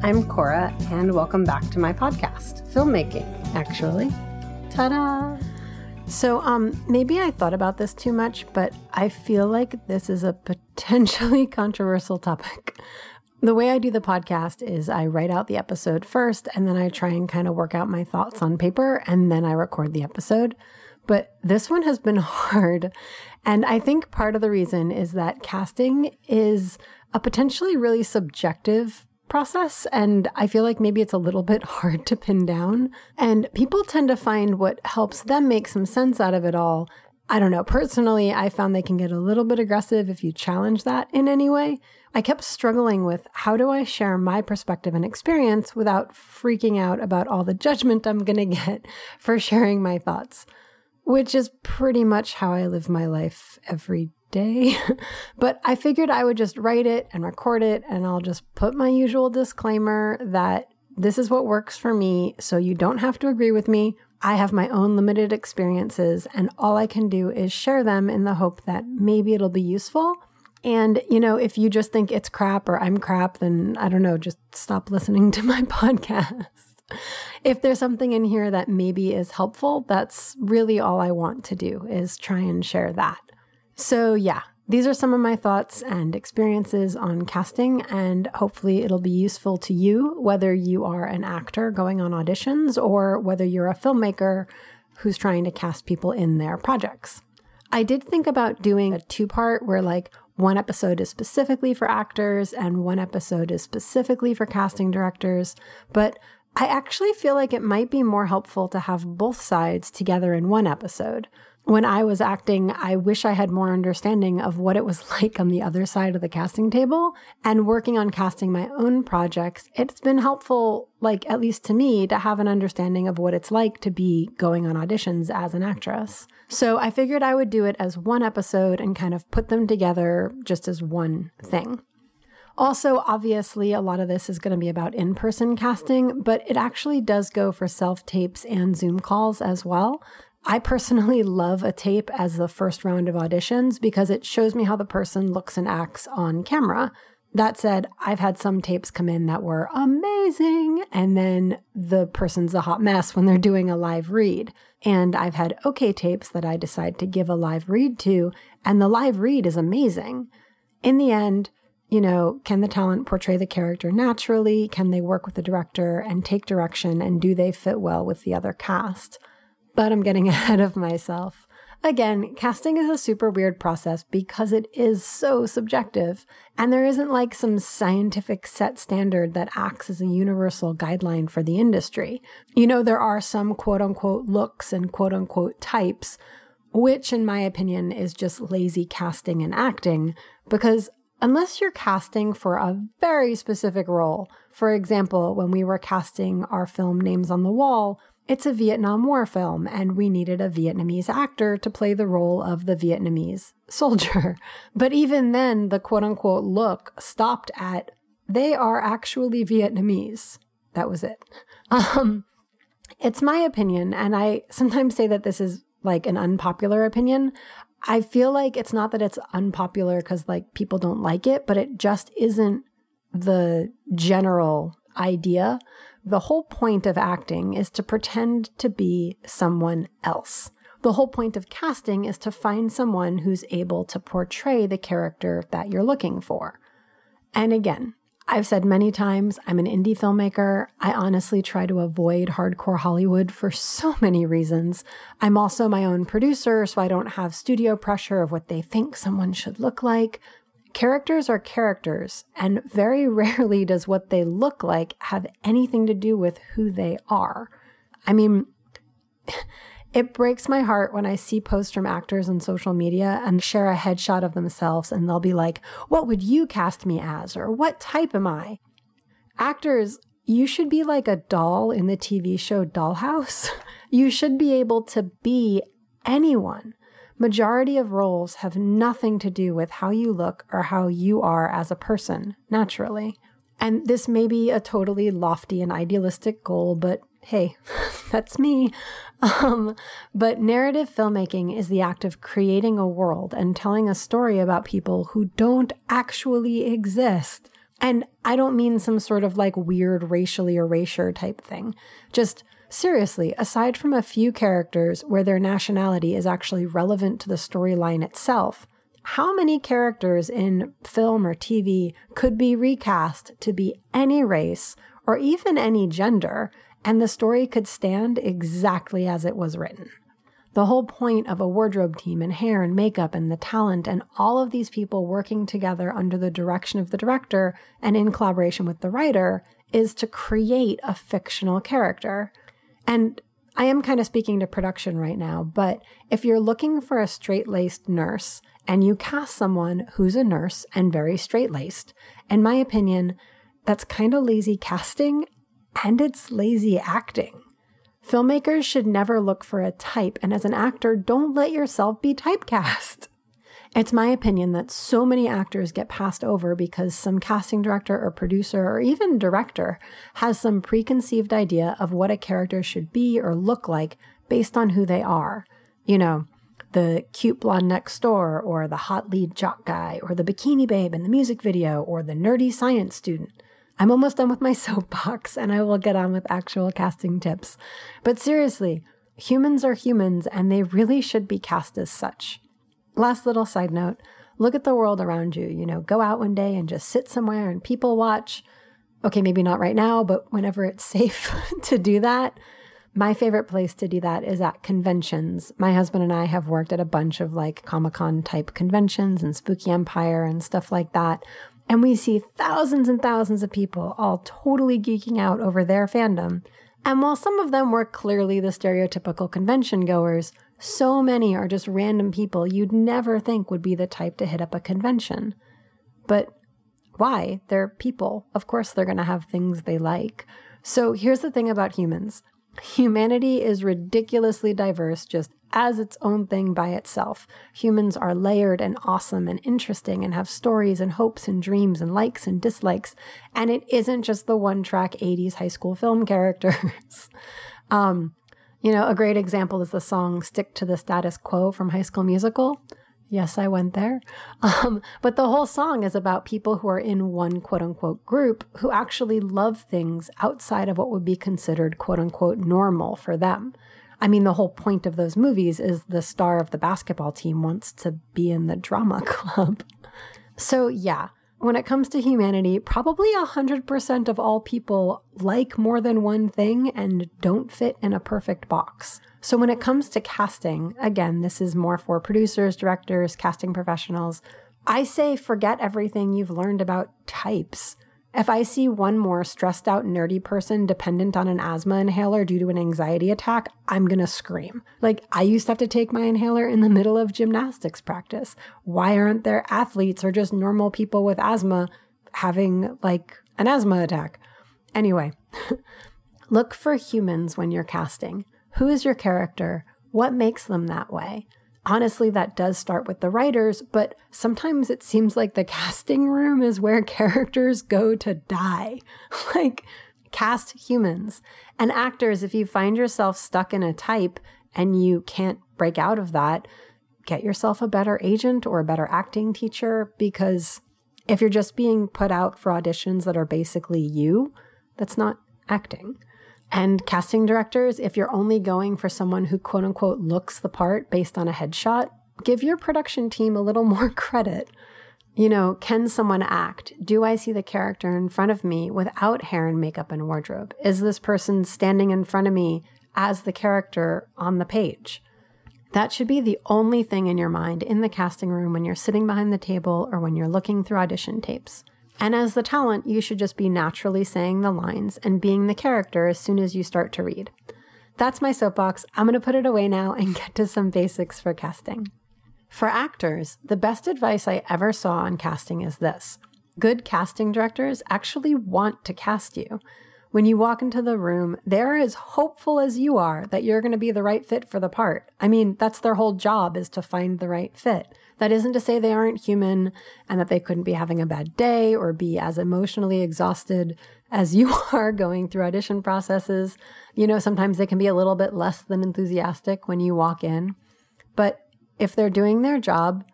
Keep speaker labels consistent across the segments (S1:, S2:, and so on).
S1: I'm Cora, and welcome back to my podcast, Filmmaking, actually. Ta da! So, um, maybe I thought about this too much, but I feel like this is a potentially controversial topic. The way I do the podcast is I write out the episode first, and then I try and kind of work out my thoughts on paper, and then I record the episode. But this one has been hard. And I think part of the reason is that casting is a potentially really subjective process. And I feel like maybe it's a little bit hard to pin down. And people tend to find what helps them make some sense out of it all. I don't know. Personally, I found they can get a little bit aggressive if you challenge that in any way. I kept struggling with how do I share my perspective and experience without freaking out about all the judgment I'm going to get for sharing my thoughts, which is pretty much how I live my life every day. but I figured I would just write it and record it, and I'll just put my usual disclaimer that this is what works for me, so you don't have to agree with me. I have my own limited experiences, and all I can do is share them in the hope that maybe it'll be useful. And, you know, if you just think it's crap or I'm crap, then I don't know, just stop listening to my podcast. if there's something in here that maybe is helpful, that's really all I want to do is try and share that. So, yeah, these are some of my thoughts and experiences on casting, and hopefully, it'll be useful to you, whether you are an actor going on auditions or whether you're a filmmaker who's trying to cast people in their projects. I did think about doing a two part where, like, one episode is specifically for actors and one episode is specifically for casting directors, but I actually feel like it might be more helpful to have both sides together in one episode when I was acting, I wish I had more understanding of what it was like on the other side of the casting table. And working on casting my own projects, it's been helpful, like at least to me, to have an understanding of what it's like to be going on auditions as an actress. So I figured I would do it as one episode and kind of put them together just as one thing. Also, obviously, a lot of this is going to be about in person casting, but it actually does go for self tapes and Zoom calls as well. I personally love a tape as the first round of auditions because it shows me how the person looks and acts on camera. That said, I've had some tapes come in that were amazing, and then the person's a hot mess when they're doing a live read. And I've had okay tapes that I decide to give a live read to, and the live read is amazing. In the end, you know, can the talent portray the character naturally? Can they work with the director and take direction? And do they fit well with the other cast? But I'm getting ahead of myself. Again, casting is a super weird process because it is so subjective, and there isn't like some scientific set standard that acts as a universal guideline for the industry. You know, there are some quote unquote looks and quote unquote types, which, in my opinion, is just lazy casting and acting because unless you're casting for a very specific role, for example, when we were casting our film Names on the Wall, it's a Vietnam War film, and we needed a Vietnamese actor to play the role of the Vietnamese soldier. But even then, the quote unquote look stopped at they are actually Vietnamese. That was it. Um, it's my opinion, and I sometimes say that this is like an unpopular opinion. I feel like it's not that it's unpopular because like people don't like it, but it just isn't the general idea the whole point of acting is to pretend to be someone else. The whole point of casting is to find someone who's able to portray the character that you're looking for. And again, I've said many times I'm an indie filmmaker. I honestly try to avoid hardcore Hollywood for so many reasons. I'm also my own producer, so I don't have studio pressure of what they think someone should look like. Characters are characters, and very rarely does what they look like have anything to do with who they are. I mean, it breaks my heart when I see posts from actors on social media and share a headshot of themselves, and they'll be like, What would you cast me as? or What type am I? Actors, you should be like a doll in the TV show Dollhouse. You should be able to be anyone. Majority of roles have nothing to do with how you look or how you are as a person, naturally. And this may be a totally lofty and idealistic goal, but hey, that's me. Um, but narrative filmmaking is the act of creating a world and telling a story about people who don't actually exist. And I don't mean some sort of like weird racially erasure type thing. Just seriously, aside from a few characters where their nationality is actually relevant to the storyline itself, how many characters in film or TV could be recast to be any race or even any gender, and the story could stand exactly as it was written? The whole point of a wardrobe team and hair and makeup and the talent and all of these people working together under the direction of the director and in collaboration with the writer is to create a fictional character. And I am kind of speaking to production right now, but if you're looking for a straight laced nurse and you cast someone who's a nurse and very straight laced, in my opinion, that's kind of lazy casting and it's lazy acting. Filmmakers should never look for a type, and as an actor, don't let yourself be typecast. It's my opinion that so many actors get passed over because some casting director or producer or even director has some preconceived idea of what a character should be or look like based on who they are. You know, the cute blonde next door, or the hot lead jock guy, or the bikini babe in the music video, or the nerdy science student. I'm almost done with my soapbox and I will get on with actual casting tips. But seriously, humans are humans and they really should be cast as such. Last little side note look at the world around you. You know, go out one day and just sit somewhere and people watch. Okay, maybe not right now, but whenever it's safe to do that. My favorite place to do that is at conventions. My husband and I have worked at a bunch of like Comic Con type conventions and Spooky Empire and stuff like that. And we see thousands and thousands of people all totally geeking out over their fandom. And while some of them were clearly the stereotypical convention goers, so many are just random people you'd never think would be the type to hit up a convention. But why? They're people. Of course, they're going to have things they like. So here's the thing about humans humanity is ridiculously diverse just as its own thing by itself. Humans are layered and awesome and interesting and have stories and hopes and dreams and likes and dislikes. And it isn't just the one track 80s high school film characters. um, you know, a great example is the song Stick to the Status Quo from High School Musical. Yes, I went there. Um, but the whole song is about people who are in one quote unquote group who actually love things outside of what would be considered quote unquote normal for them. I mean, the whole point of those movies is the star of the basketball team wants to be in the drama club. So, yeah, when it comes to humanity, probably 100% of all people like more than one thing and don't fit in a perfect box. So, when it comes to casting, again, this is more for producers, directors, casting professionals. I say forget everything you've learned about types. If I see one more stressed out, nerdy person dependent on an asthma inhaler due to an anxiety attack, I'm gonna scream. Like, I used to have to take my inhaler in the middle of gymnastics practice. Why aren't there athletes or just normal people with asthma having like an asthma attack? Anyway, look for humans when you're casting. Who is your character? What makes them that way? Honestly, that does start with the writers, but sometimes it seems like the casting room is where characters go to die. like, cast humans. And actors, if you find yourself stuck in a type and you can't break out of that, get yourself a better agent or a better acting teacher because if you're just being put out for auditions that are basically you, that's not acting. And casting directors, if you're only going for someone who quote unquote looks the part based on a headshot, give your production team a little more credit. You know, can someone act? Do I see the character in front of me without hair and makeup and wardrobe? Is this person standing in front of me as the character on the page? That should be the only thing in your mind in the casting room when you're sitting behind the table or when you're looking through audition tapes. And as the talent, you should just be naturally saying the lines and being the character as soon as you start to read. That's my soapbox. I'm going to put it away now and get to some basics for casting. For actors, the best advice I ever saw on casting is this good casting directors actually want to cast you. When you walk into the room, they're as hopeful as you are that you're going to be the right fit for the part. I mean, that's their whole job is to find the right fit. That isn't to say they aren't human and that they couldn't be having a bad day or be as emotionally exhausted as you are going through audition processes. You know, sometimes they can be a little bit less than enthusiastic when you walk in. But if they're doing their job,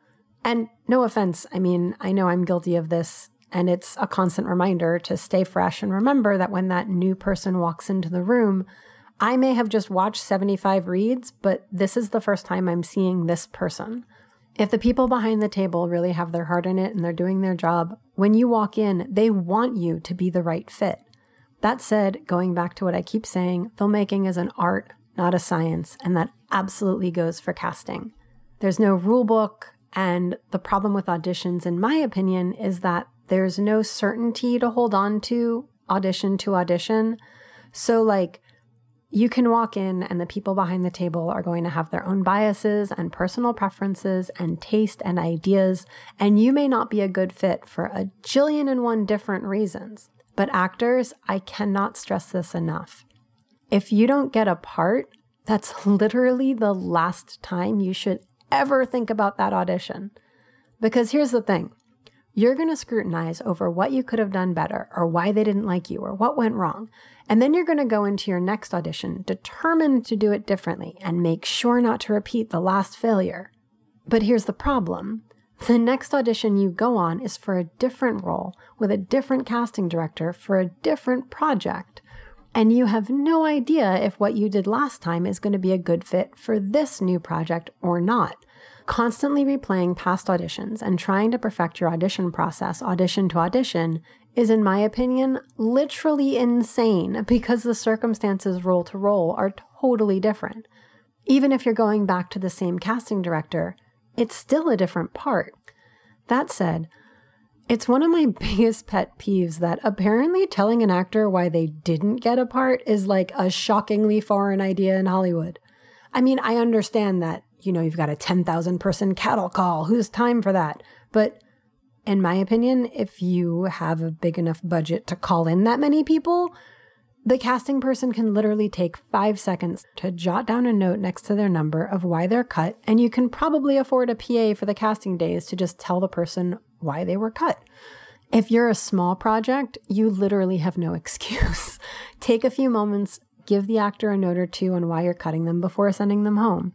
S1: and no offense, I mean, I know I'm guilty of this And it's a constant reminder to stay fresh and remember that when that new person walks into the room, I may have just watched 75 reads, but this is the first time I'm seeing this person. If the people behind the table really have their heart in it and they're doing their job, when you walk in, they want you to be the right fit. That said, going back to what I keep saying, filmmaking is an art, not a science, and that absolutely goes for casting. There's no rule book, and the problem with auditions, in my opinion, is that there's no certainty to hold on to audition to audition. So, like, you can walk in, and the people behind the table are going to have their own biases and personal preferences and taste and ideas, and you may not be a good fit for a jillion and one different reasons. But, actors, I cannot stress this enough. If you don't get a part, that's literally the last time you should ever think about that audition. Because here's the thing you're going to scrutinize over what you could have done better, or why they didn't like you, or what went wrong. And then you're going to go into your next audition determined to do it differently and make sure not to repeat the last failure. But here's the problem the next audition you go on is for a different role with a different casting director for a different project. And you have no idea if what you did last time is going to be a good fit for this new project or not. Constantly replaying past auditions and trying to perfect your audition process, audition to audition, is, in my opinion, literally insane because the circumstances role to role are totally different. Even if you're going back to the same casting director, it's still a different part. That said, it's one of my biggest pet peeves that apparently telling an actor why they didn't get a part is like a shockingly foreign idea in Hollywood. I mean, I understand that, you know, you've got a 10,000 person cattle call. Who's time for that? But in my opinion, if you have a big enough budget to call in that many people, the casting person can literally take five seconds to jot down a note next to their number of why they're cut, and you can probably afford a PA for the casting days to just tell the person why they were cut. If you're a small project, you literally have no excuse. Take a few moments, give the actor a note or two on why you're cutting them before sending them home.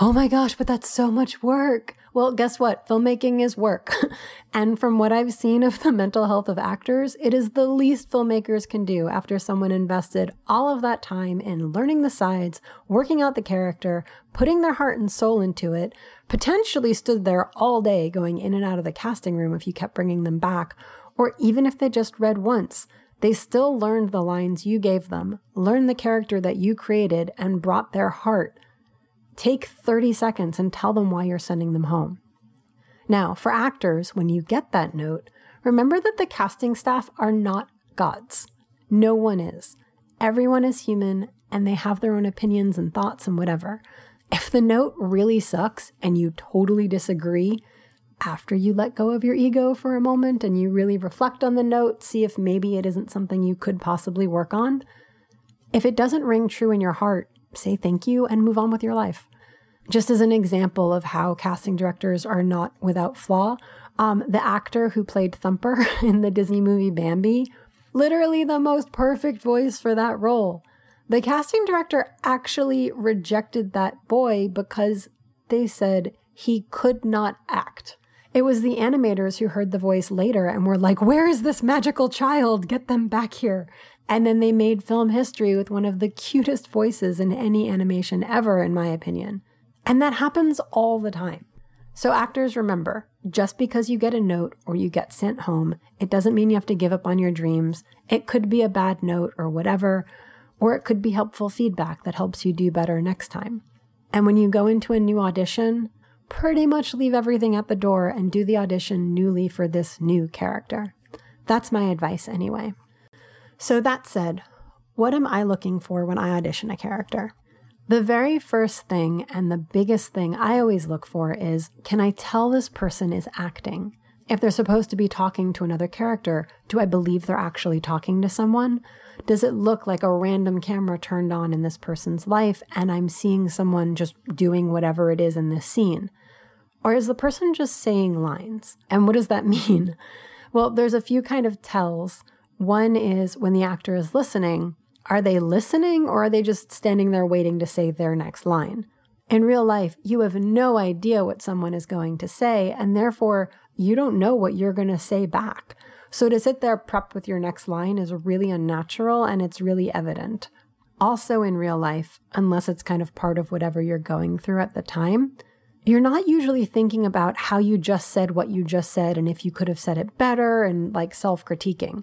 S1: Oh my gosh, but that's so much work. Well, guess what? Filmmaking is work. and from what I've seen of the mental health of actors, it is the least filmmakers can do after someone invested all of that time in learning the sides, working out the character, putting their heart and soul into it, potentially stood there all day going in and out of the casting room if you kept bringing them back, or even if they just read once. They still learned the lines you gave them, learned the character that you created, and brought their heart Take 30 seconds and tell them why you're sending them home. Now, for actors, when you get that note, remember that the casting staff are not gods. No one is. Everyone is human and they have their own opinions and thoughts and whatever. If the note really sucks and you totally disagree, after you let go of your ego for a moment and you really reflect on the note, see if maybe it isn't something you could possibly work on. If it doesn't ring true in your heart, say thank you and move on with your life. Just as an example of how casting directors are not without flaw, um, the actor who played Thumper in the Disney movie Bambi, literally the most perfect voice for that role. The casting director actually rejected that boy because they said he could not act. It was the animators who heard the voice later and were like, Where is this magical child? Get them back here. And then they made film history with one of the cutest voices in any animation ever, in my opinion. And that happens all the time. So, actors, remember just because you get a note or you get sent home, it doesn't mean you have to give up on your dreams. It could be a bad note or whatever, or it could be helpful feedback that helps you do better next time. And when you go into a new audition, pretty much leave everything at the door and do the audition newly for this new character. That's my advice, anyway. So, that said, what am I looking for when I audition a character? The very first thing and the biggest thing I always look for is can I tell this person is acting? If they're supposed to be talking to another character, do I believe they're actually talking to someone? Does it look like a random camera turned on in this person's life and I'm seeing someone just doing whatever it is in this scene? Or is the person just saying lines? And what does that mean? Well, there's a few kind of tells. One is when the actor is listening, are they listening or are they just standing there waiting to say their next line? In real life, you have no idea what someone is going to say, and therefore you don't know what you're going to say back. So to sit there prepped with your next line is really unnatural and it's really evident. Also, in real life, unless it's kind of part of whatever you're going through at the time, you're not usually thinking about how you just said what you just said and if you could have said it better and like self critiquing.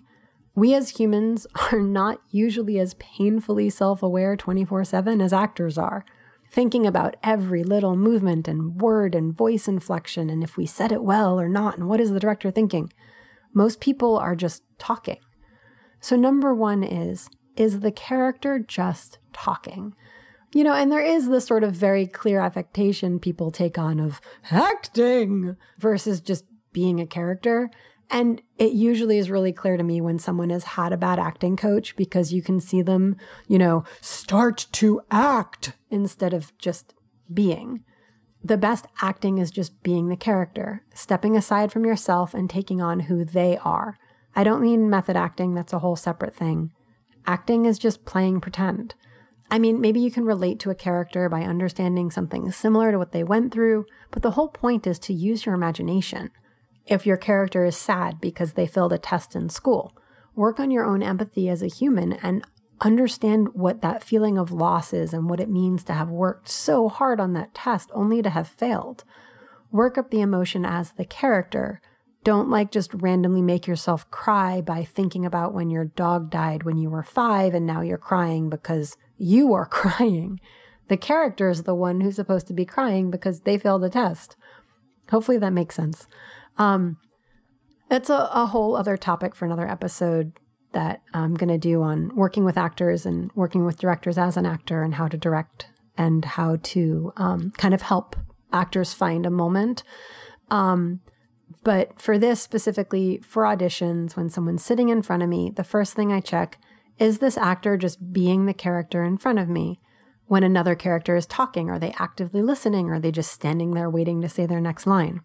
S1: We as humans are not usually as painfully self aware 24 7 as actors are, thinking about every little movement and word and voice inflection and if we said it well or not and what is the director thinking. Most people are just talking. So, number one is is the character just talking? You know, and there is this sort of very clear affectation people take on of acting versus just being a character. And it usually is really clear to me when someone has had a bad acting coach because you can see them, you know, start to act instead of just being. The best acting is just being the character, stepping aside from yourself and taking on who they are. I don't mean method acting, that's a whole separate thing. Acting is just playing pretend. I mean, maybe you can relate to a character by understanding something similar to what they went through, but the whole point is to use your imagination. If your character is sad because they failed a test in school, work on your own empathy as a human and understand what that feeling of loss is and what it means to have worked so hard on that test only to have failed. Work up the emotion as the character don't like just randomly make yourself cry by thinking about when your dog died when you were five and now you're crying because you are crying. The character is the one who's supposed to be crying because they failed a test. Hopefully that makes sense. Um, it's a, a whole other topic for another episode that I'm going to do on working with actors and working with directors as an actor and how to direct and how to um, kind of help actors find a moment. Um, but for this specifically, for auditions, when someone's sitting in front of me, the first thing I check is this actor just being the character in front of me? When another character is talking, are they actively listening? Or are they just standing there waiting to say their next line?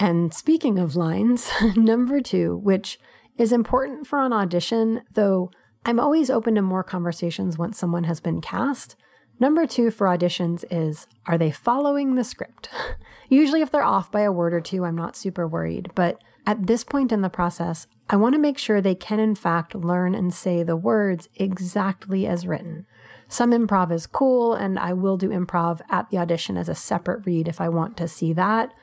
S1: And speaking of lines, number two, which is important for an audition, though I'm always open to more conversations once someone has been cast, Number two for auditions is are they following the script? Usually, if they're off by a word or two, I'm not super worried. But at this point in the process, I want to make sure they can, in fact, learn and say the words exactly as written. Some improv is cool, and I will do improv at the audition as a separate read if I want to see that.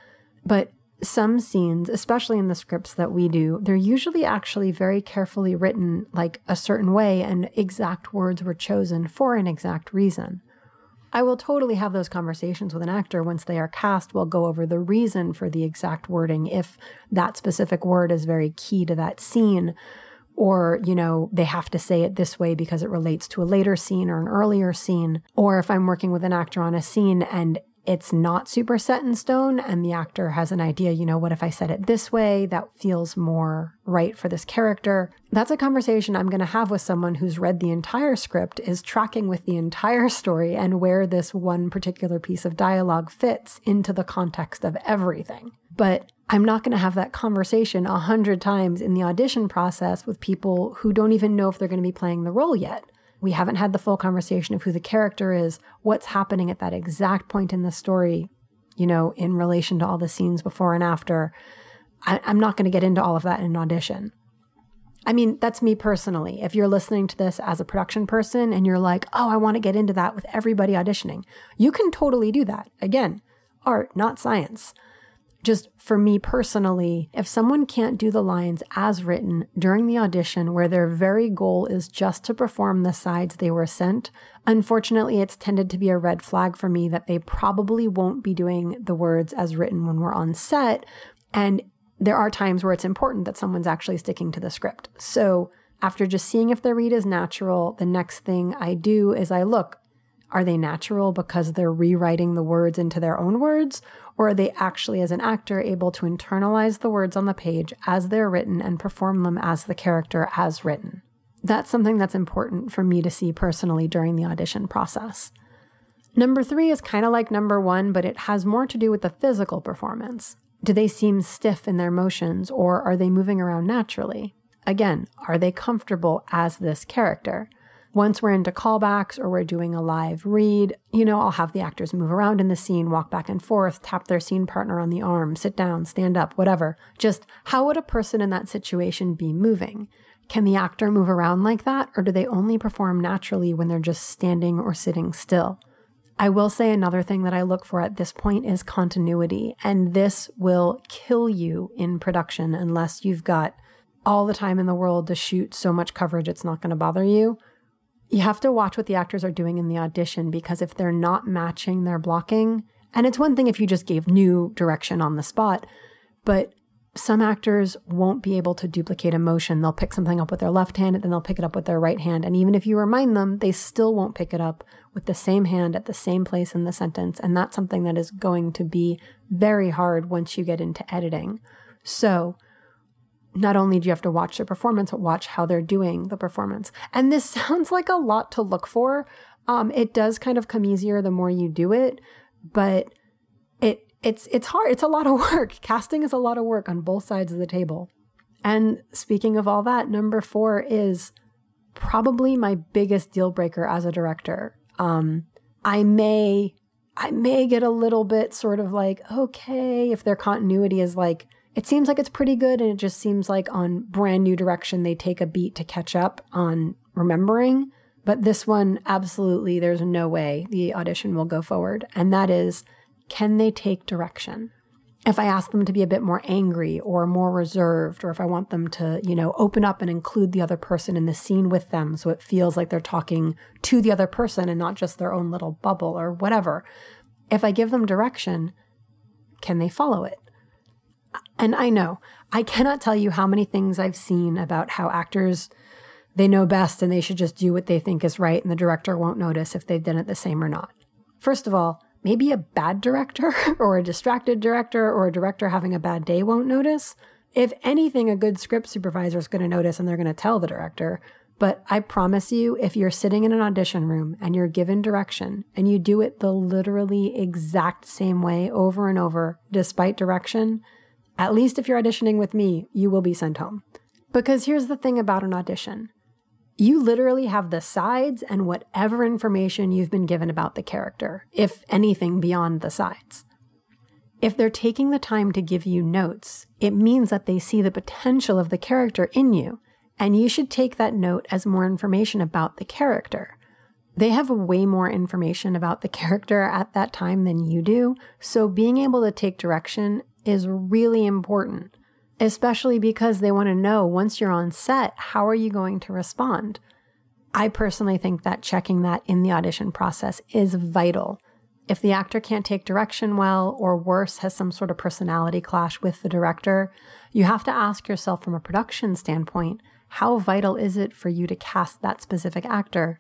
S1: But some scenes, especially in the scripts that we do, they're usually actually very carefully written like a certain way, and exact words were chosen for an exact reason. I will totally have those conversations with an actor once they are cast. We'll go over the reason for the exact wording if that specific word is very key to that scene or you know they have to say it this way because it relates to a later scene or an earlier scene or if i'm working with an actor on a scene and it's not super set in stone and the actor has an idea, you know, what if I said it this way that feels more right for this character? That's a conversation I'm going to have with someone who's read the entire script, is tracking with the entire story and where this one particular piece of dialogue fits into the context of everything. But I'm not going to have that conversation a hundred times in the audition process with people who don't even know if they're going to be playing the role yet. We haven't had the full conversation of who the character is, what's happening at that exact point in the story, you know, in relation to all the scenes before and after. I, am not going to get into all of that in an audition. I mean, that's me personally. If you're listening to this as a production person and you're like, oh, I want to get into that with everybody auditioning, you can totally do that. Again, art, not science just for me personally, if someone can't do the lines as written during the audition, where their very goal is just to perform the sides they were sent, unfortunately, it's tended to be a red flag for me that they probably won't be doing the words as written when we're on set. And there are times where it's important that someone's actually sticking to the script. So, after just seeing if their read is natural, the next thing I do is I look, are they natural because they're rewriting the words into their own words? Or are they actually, as an actor, able to internalize the words on the page as they're written and perform them as the character as written? That's something that's important for me to see personally during the audition process. Number three is kind of like number one, but it has more to do with the physical performance. Do they seem stiff in their motions or are they moving around naturally? Again, are they comfortable as this character? Once we're into callbacks or we're doing a live read, you know, I'll have the actors move around in the scene, walk back and forth, tap their scene partner on the arm, sit down, stand up, whatever. Just how would a person in that situation be moving? Can the actor move around like that, or do they only perform naturally when they're just standing or sitting still? I will say another thing that I look for at this point is continuity, and this will kill you in production unless you've got all the time in the world to shoot so much coverage it's not going to bother you you have to watch what the actors are doing in the audition because if they're not matching their blocking, and it's one thing if you just gave new direction on the spot, but some actors won't be able to duplicate a motion. They'll pick something up with their left hand and then they'll pick it up with their right hand. And even if you remind them, they still won't pick it up with the same hand at the same place in the sentence. And that's something that is going to be very hard once you get into editing. So, not only do you have to watch the performance, but watch how they're doing the performance. And this sounds like a lot to look for. Um, it does kind of come easier the more you do it, but it it's it's hard. It's a lot of work. Casting is a lot of work on both sides of the table. And speaking of all that, number four is probably my biggest deal breaker as a director. Um, I may I may get a little bit sort of like, okay, if their continuity is like it seems like it's pretty good, and it just seems like on brand new direction, they take a beat to catch up on remembering. But this one, absolutely, there's no way the audition will go forward. And that is, can they take direction? If I ask them to be a bit more angry or more reserved, or if I want them to, you know, open up and include the other person in the scene with them so it feels like they're talking to the other person and not just their own little bubble or whatever. If I give them direction, can they follow it? And I know, I cannot tell you how many things I've seen about how actors they know best and they should just do what they think is right and the director won't notice if they've done it the same or not. First of all, maybe a bad director or a distracted director or a director having a bad day won't notice. If anything, a good script supervisor is going to notice and they're going to tell the director. But I promise you, if you're sitting in an audition room and you're given direction and you do it the literally exact same way over and over, despite direction, at least if you're auditioning with me, you will be sent home. Because here's the thing about an audition you literally have the sides and whatever information you've been given about the character, if anything beyond the sides. If they're taking the time to give you notes, it means that they see the potential of the character in you, and you should take that note as more information about the character. They have way more information about the character at that time than you do, so being able to take direction is really important, especially because they want to know once you're on set, how are you going to respond? I personally think that checking that in the audition process is vital. If the actor can't take direction well, or worse, has some sort of personality clash with the director, you have to ask yourself from a production standpoint how vital is it for you to cast that specific actor?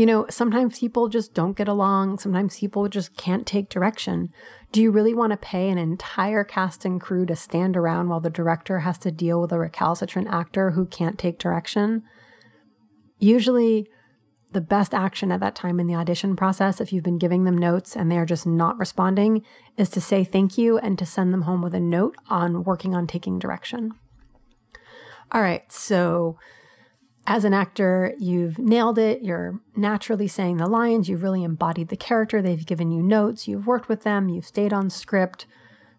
S1: You know, sometimes people just don't get along. Sometimes people just can't take direction. Do you really want to pay an entire cast and crew to stand around while the director has to deal with a recalcitrant actor who can't take direction? Usually, the best action at that time in the audition process, if you've been giving them notes and they're just not responding, is to say thank you and to send them home with a note on working on taking direction. All right, so as an actor, you've nailed it. You're naturally saying the lines. You've really embodied the character. They've given you notes. You've worked with them. You've stayed on script.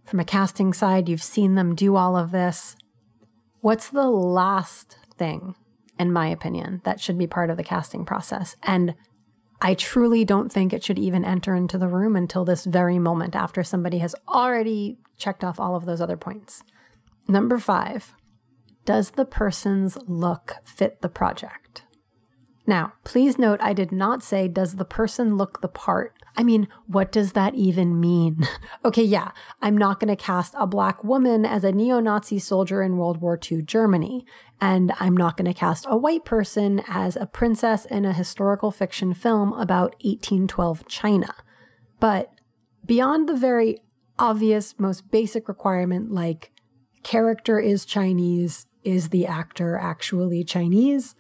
S1: From a casting side, you've seen them do all of this. What's the last thing, in my opinion, that should be part of the casting process? And I truly don't think it should even enter into the room until this very moment after somebody has already checked off all of those other points. Number five, does the person's look fit the project? Now, please note I did not say, does the person look the part? I mean, what does that even mean? okay, yeah, I'm not going to cast a black woman as a neo Nazi soldier in World War II Germany, and I'm not going to cast a white person as a princess in a historical fiction film about 1812 China. But beyond the very obvious, most basic requirement like character is Chinese, is the actor actually Chinese?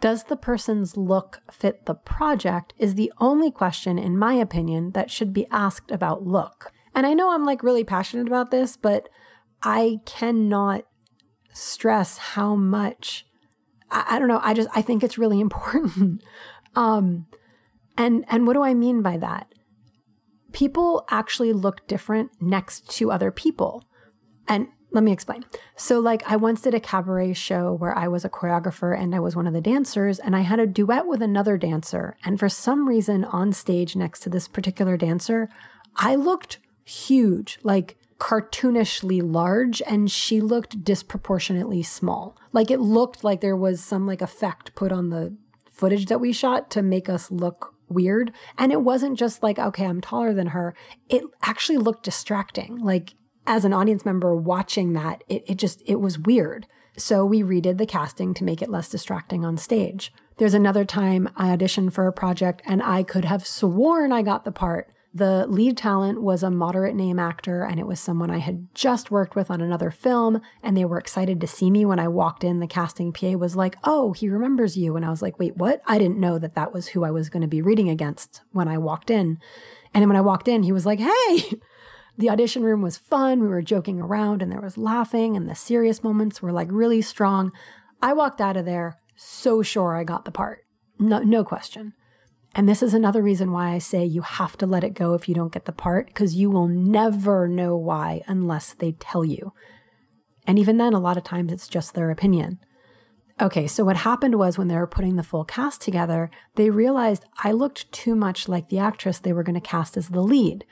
S1: Does the person's look fit the project? Is the only question, in my opinion, that should be asked about look. And I know I'm like really passionate about this, but I cannot stress how much I, I don't know. I just I think it's really important. um, and and what do I mean by that? People actually look different next to other people. And let me explain. So, like, I once did a cabaret show where I was a choreographer and I was one of the dancers, and I had a duet with another dancer. And for some reason, on stage next to this particular dancer, I looked huge, like cartoonishly large, and she looked disproportionately small. Like, it looked like there was some like effect put on the footage that we shot to make us look weird. And it wasn't just like, okay, I'm taller than her. It actually looked distracting. Like, as an audience member watching that, it, it just, it was weird. So we redid the casting to make it less distracting on stage. There's another time I auditioned for a project and I could have sworn I got the part. The lead talent was a moderate name actor, and it was someone I had just worked with on another film. And they were excited to see me when I walked in. The casting PA was like, Oh, he remembers you. And I was like, Wait, what? I didn't know that that was who I was going to be reading against when I walked in. And then when I walked in, he was like, Hey, the audition room was fun. We were joking around and there was laughing, and the serious moments were like really strong. I walked out of there so sure I got the part. No, no question. And this is another reason why I say you have to let it go if you don't get the part, because you will never know why unless they tell you. And even then, a lot of times it's just their opinion. Okay, so what happened was when they were putting the full cast together, they realized I looked too much like the actress they were going to cast as the lead.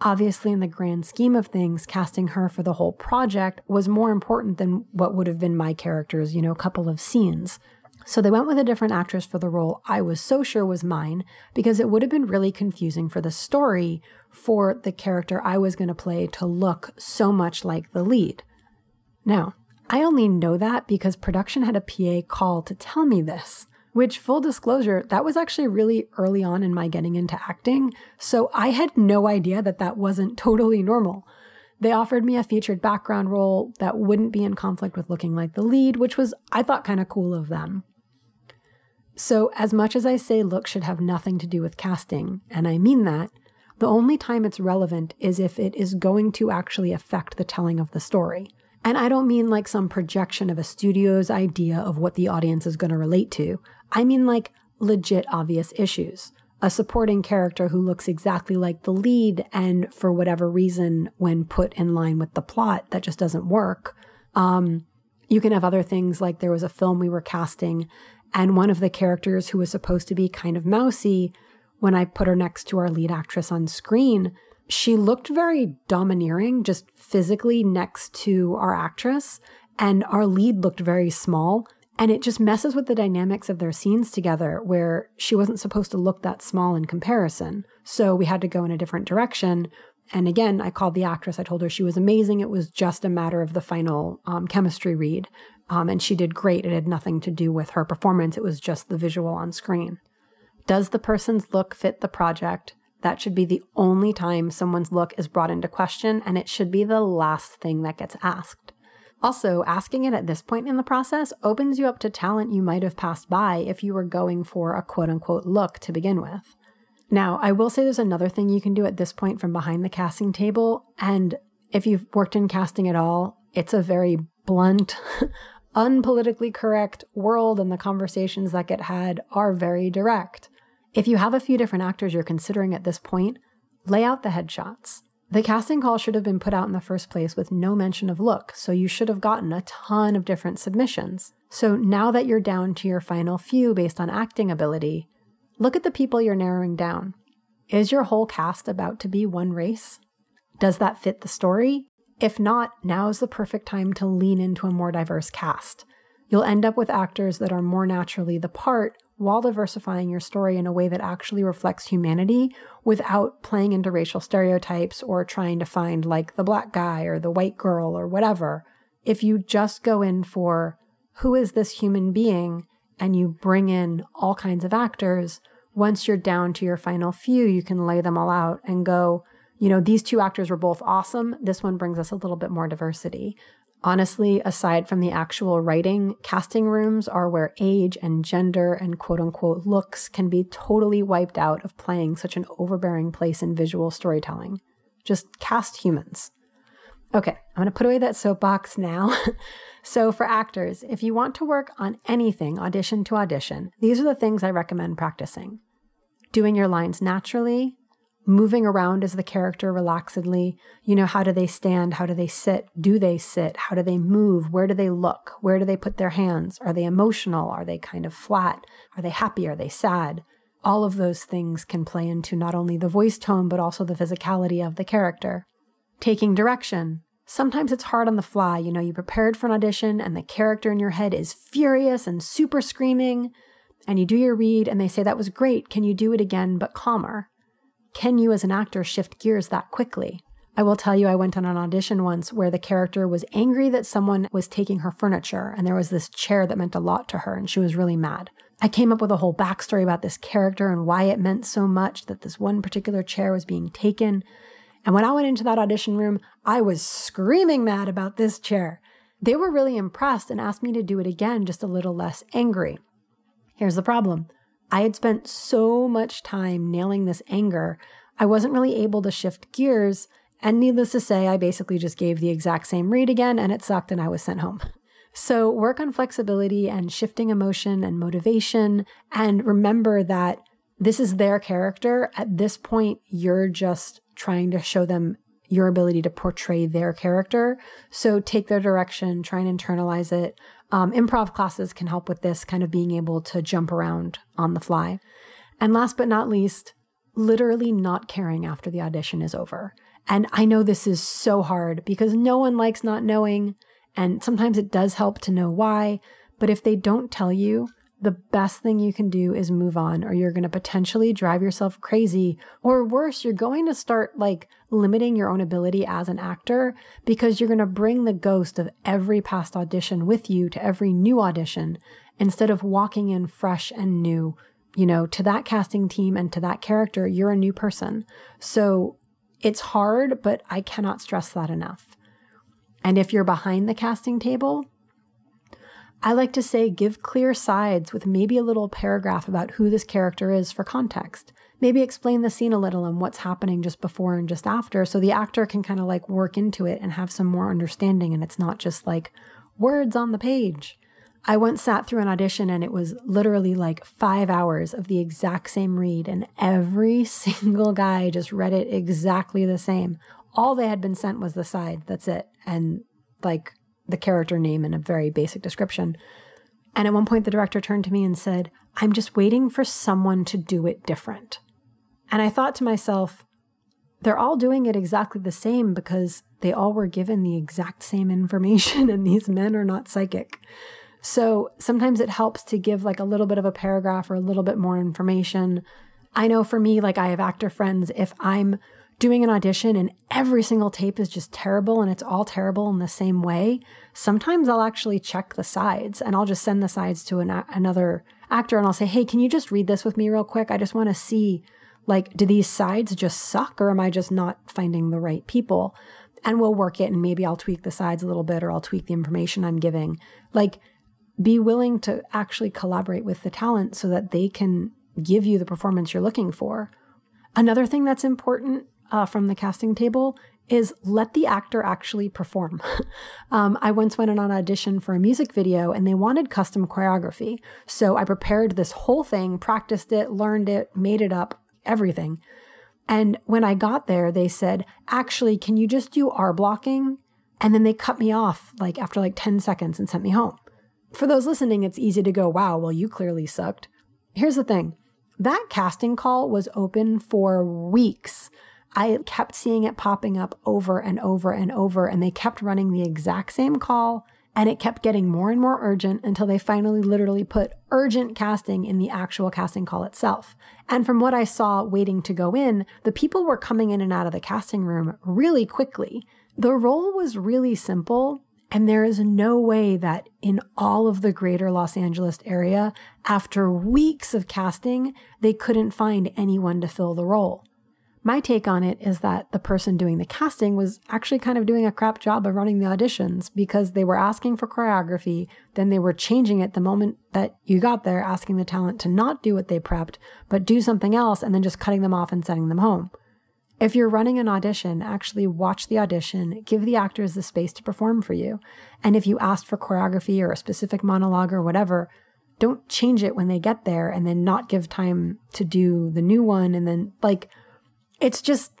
S1: Obviously, in the grand scheme of things, casting her for the whole project was more important than what would have been my character's, you know, couple of scenes. So they went with a different actress for the role I was so sure was mine because it would have been really confusing for the story for the character I was going to play to look so much like the lead. Now, I only know that because production had a PA call to tell me this. Which, full disclosure, that was actually really early on in my getting into acting. So I had no idea that that wasn't totally normal. They offered me a featured background role that wouldn't be in conflict with looking like the lead, which was, I thought, kind of cool of them. So, as much as I say look should have nothing to do with casting, and I mean that, the only time it's relevant is if it is going to actually affect the telling of the story. And I don't mean like some projection of a studio's idea of what the audience is going to relate to. I mean like legit obvious issues. A supporting character who looks exactly like the lead, and for whatever reason, when put in line with the plot, that just doesn't work. Um, you can have other things like there was a film we were casting, and one of the characters who was supposed to be kind of mousy, when I put her next to our lead actress on screen, she looked very domineering, just physically next to our actress. And our lead looked very small. And it just messes with the dynamics of their scenes together, where she wasn't supposed to look that small in comparison. So we had to go in a different direction. And again, I called the actress. I told her she was amazing. It was just a matter of the final um, chemistry read. Um, and she did great. It had nothing to do with her performance, it was just the visual on screen. Does the person's look fit the project? That should be the only time someone's look is brought into question, and it should be the last thing that gets asked. Also, asking it at this point in the process opens you up to talent you might have passed by if you were going for a quote unquote look to begin with. Now, I will say there's another thing you can do at this point from behind the casting table, and if you've worked in casting at all, it's a very blunt, unpolitically correct world, and the conversations that get had are very direct. If you have a few different actors you're considering at this point, lay out the headshots. The casting call should have been put out in the first place with no mention of look, so you should have gotten a ton of different submissions. So now that you're down to your final few based on acting ability, look at the people you're narrowing down. Is your whole cast about to be one race? Does that fit the story? If not, now is the perfect time to lean into a more diverse cast. You'll end up with actors that are more naturally the part while diversifying your story in a way that actually reflects humanity without playing into racial stereotypes or trying to find like the black guy or the white girl or whatever. If you just go in for who is this human being and you bring in all kinds of actors, once you're down to your final few, you can lay them all out and go, you know, these two actors were both awesome. This one brings us a little bit more diversity. Honestly, aside from the actual writing, casting rooms are where age and gender and quote unquote looks can be totally wiped out of playing such an overbearing place in visual storytelling. Just cast humans. Okay, I'm going to put away that soapbox now. so, for actors, if you want to work on anything audition to audition, these are the things I recommend practicing doing your lines naturally, moving around as the character relaxedly. You know, how do they stand? How do they sit? Do they sit? How do they move? Where do they look? Where do they put their hands? Are they emotional? Are they kind of flat? Are they happy? Are they sad? All of those things can play into not only the voice tone, but also the physicality of the character. Taking direction. Sometimes it's hard on the fly. You know, you prepared for an audition and the character in your head is furious and super screaming, and you do your read and they say, That was great. Can you do it again, but calmer? Can you, as an actor, shift gears that quickly? I will tell you, I went on an audition once where the character was angry that someone was taking her furniture, and there was this chair that meant a lot to her, and she was really mad. I came up with a whole backstory about this character and why it meant so much that this one particular chair was being taken. And when I went into that audition room, I was screaming mad about this chair. They were really impressed and asked me to do it again, just a little less angry. Here's the problem I had spent so much time nailing this anger, I wasn't really able to shift gears. And needless to say, I basically just gave the exact same read again, and it sucked, and I was sent home. So, work on flexibility and shifting emotion and motivation, and remember that this is their character. At this point, you're just trying to show them your ability to portray their character. So take their direction, try and internalize it. Um, improv classes can help with this, kind of being able to jump around on the fly. And last but not least, literally not caring after the audition is over. And I know this is so hard because no one likes not knowing. And sometimes it does help to know why. But if they don't tell you, the best thing you can do is move on, or you're going to potentially drive yourself crazy. Or worse, you're going to start like limiting your own ability as an actor because you're going to bring the ghost of every past audition with you to every new audition instead of walking in fresh and new. You know, to that casting team and to that character, you're a new person. So it's hard, but I cannot stress that enough. And if you're behind the casting table, I like to say give clear sides with maybe a little paragraph about who this character is for context. Maybe explain the scene a little and what's happening just before and just after so the actor can kind of like work into it and have some more understanding and it's not just like words on the page. I once sat through an audition and it was literally like five hours of the exact same read, and every single guy just read it exactly the same. All they had been sent was the side. That's it. And like the character name and a very basic description. And at one point, the director turned to me and said, I'm just waiting for someone to do it different. And I thought to myself, they're all doing it exactly the same because they all were given the exact same information, and these men are not psychic. So sometimes it helps to give like a little bit of a paragraph or a little bit more information. I know for me, like I have actor friends, if I'm doing an audition and every single tape is just terrible and it's all terrible in the same way, sometimes I'll actually check the sides and I'll just send the sides to an, another actor and I'll say, hey, can you just read this with me real quick? I just want to see, like, do these sides just suck or am I just not finding the right people? And we'll work it and maybe I'll tweak the sides a little bit or I'll tweak the information I'm giving. Like, be willing to actually collaborate with the talent so that they can give you the performance you're looking for. Another thing that's important uh, from the casting table is let the actor actually perform. um, I once went on an audition for a music video and they wanted custom choreography. So I prepared this whole thing, practiced it, learned it, made it up, everything. And when I got there, they said, actually, can you just do R blocking? And then they cut me off like after like 10 seconds and sent me home. For those listening, it's easy to go, wow, well, you clearly sucked. Here's the thing that casting call was open for weeks. I kept seeing it popping up over and over and over, and they kept running the exact same call. And it kept getting more and more urgent until they finally literally put urgent casting in the actual casting call itself. And from what I saw waiting to go in, the people were coming in and out of the casting room really quickly. The role was really simple, and there is no way that in all of the greater Los Angeles area, after weeks of casting, they couldn't find anyone to fill the role. My take on it is that the person doing the casting was actually kind of doing a crap job of running the auditions because they were asking for choreography, then they were changing it the moment that you got there, asking the talent to not do what they prepped, but do something else, and then just cutting them off and sending them home. If you're running an audition, actually watch the audition, give the actors the space to perform for you. And if you asked for choreography or a specific monologue or whatever, don't change it when they get there and then not give time to do the new one. And then, like, it's just,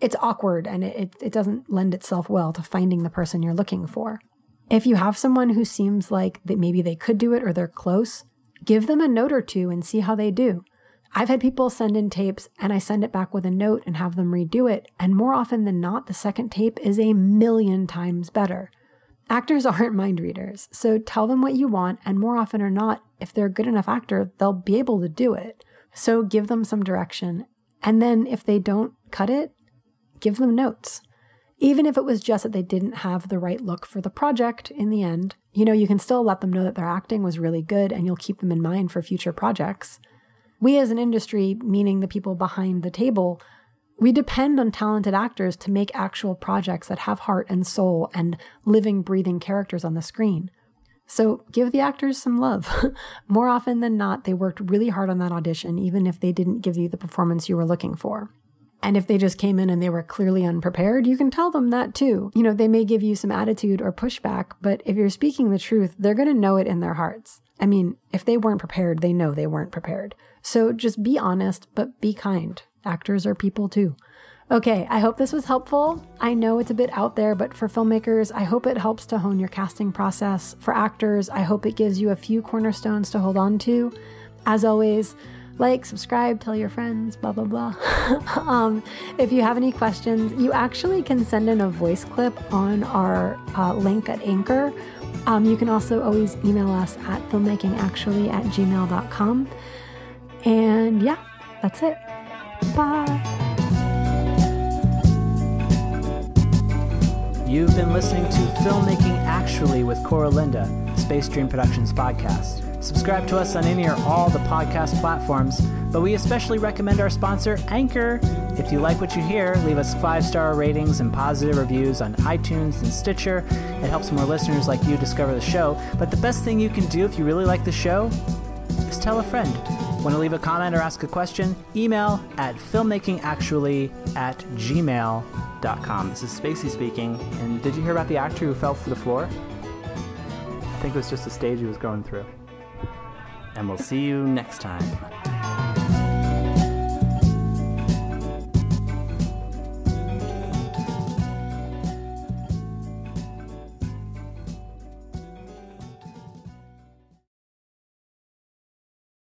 S1: it's awkward and it, it doesn't lend itself well to finding the person you're looking for. If you have someone who seems like that maybe they could do it or they're close, give them a note or two and see how they do. I've had people send in tapes and I send it back with a note and have them redo it. And more often than not, the second tape is a million times better. Actors aren't mind readers, so tell them what you want, and more often or not, if they're a good enough actor, they'll be able to do it. So give them some direction. And then if they don't cut it, give them notes. Even if it was just that they didn't have the right look for the project in the end, you know, you can still let them know that their acting was really good and you'll keep them in mind for future projects. We as an industry, meaning the people behind the table, we depend on talented actors to make actual projects that have heart and soul and living, breathing characters on the screen. So give the actors some love. More often than not, they worked really hard on that audition, even if they didn't give you the performance you were looking for. And if they just came in and they were clearly unprepared, you can tell them that too. You know, they may give you some attitude or pushback, but if you're speaking the truth, they're going to know it in their hearts. I mean, if they weren't prepared, they know they weren't prepared. So just be honest, but be kind. Actors are people too. Okay, I hope this was helpful. I know it's a bit out there, but for filmmakers, I hope it helps to hone your casting process. For actors, I hope it gives you a few cornerstones to hold on to. As always, like, subscribe, tell your friends, blah, blah, blah. um, if you have any questions, you actually can send in a voice clip on our uh, link at Anchor. Um, you can also always email us at filmmakingactually at gmail.com. And yeah, that's it. Bye.
S2: You've been listening to Filmmaking Actually with Cora Linda, Space Dream Productions podcast. Subscribe to us on any or all the podcast platforms, but we especially recommend our sponsor, Anchor. If you like what you hear, leave us five star ratings and positive reviews on iTunes and Stitcher. It helps more listeners like you discover the show. But the best thing you can do if you really like the show is tell a friend. Want to leave a comment or ask a question? Email at filmmakingactually at This is Spacey speaking. And did you hear about the actor who fell to the floor? I think it was just a stage he was going through. And we'll see you next time.